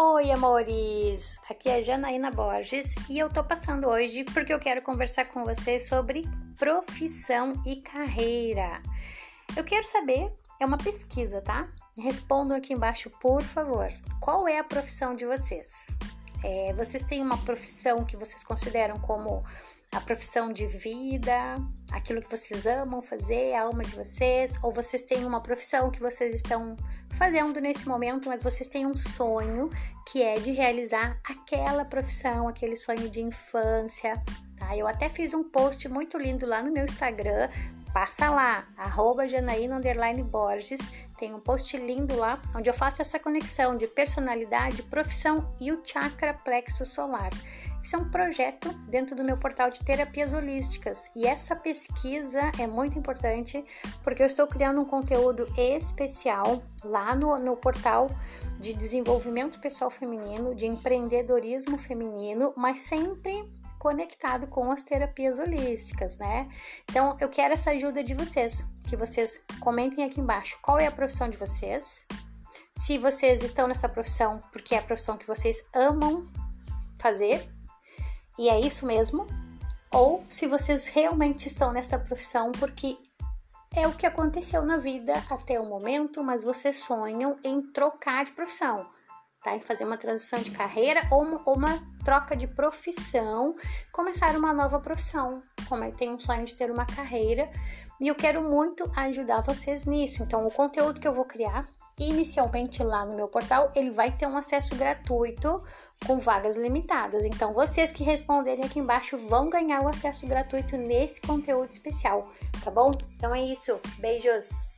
Oi, amores! Aqui é Janaína Borges e eu tô passando hoje porque eu quero conversar com vocês sobre profissão e carreira. Eu quero saber, é uma pesquisa, tá? Respondam aqui embaixo, por favor. Qual é a profissão de vocês? É, vocês têm uma profissão que vocês consideram como a profissão de vida, aquilo que vocês amam fazer, a alma de vocês, ou vocês têm uma profissão que vocês estão fazendo nesse momento, mas vocês têm um sonho que é de realizar aquela profissão, aquele sonho de infância, tá? Eu até fiz um post muito lindo lá no meu Instagram, passa lá, arroba Janaína Borges, tem um post lindo lá, onde eu faço essa conexão de personalidade, profissão e o chakra plexo solar. Isso é um projeto dentro do meu portal de terapias holísticas e essa pesquisa é muito importante porque eu estou criando um conteúdo especial lá no, no portal de desenvolvimento pessoal feminino, de empreendedorismo feminino, mas sempre conectado com as terapias holísticas, né? Então eu quero essa ajuda de vocês, que vocês comentem aqui embaixo qual é a profissão de vocês, se vocês estão nessa profissão porque é a profissão que vocês amam fazer e é isso mesmo, ou se vocês realmente estão nesta profissão porque é o que aconteceu na vida até o momento, mas vocês sonham em trocar de profissão, tá? Em fazer uma transição de carreira ou uma, ou uma troca de profissão, começar uma nova profissão. Como é, tem um sonho de ter uma carreira e eu quero muito ajudar vocês nisso. Então, o conteúdo que eu vou criar inicialmente lá no meu portal, ele vai ter um acesso gratuito com vagas limitadas. Então, vocês que responderem aqui embaixo vão ganhar o acesso gratuito nesse conteúdo especial, tá bom? Então é isso. Beijos!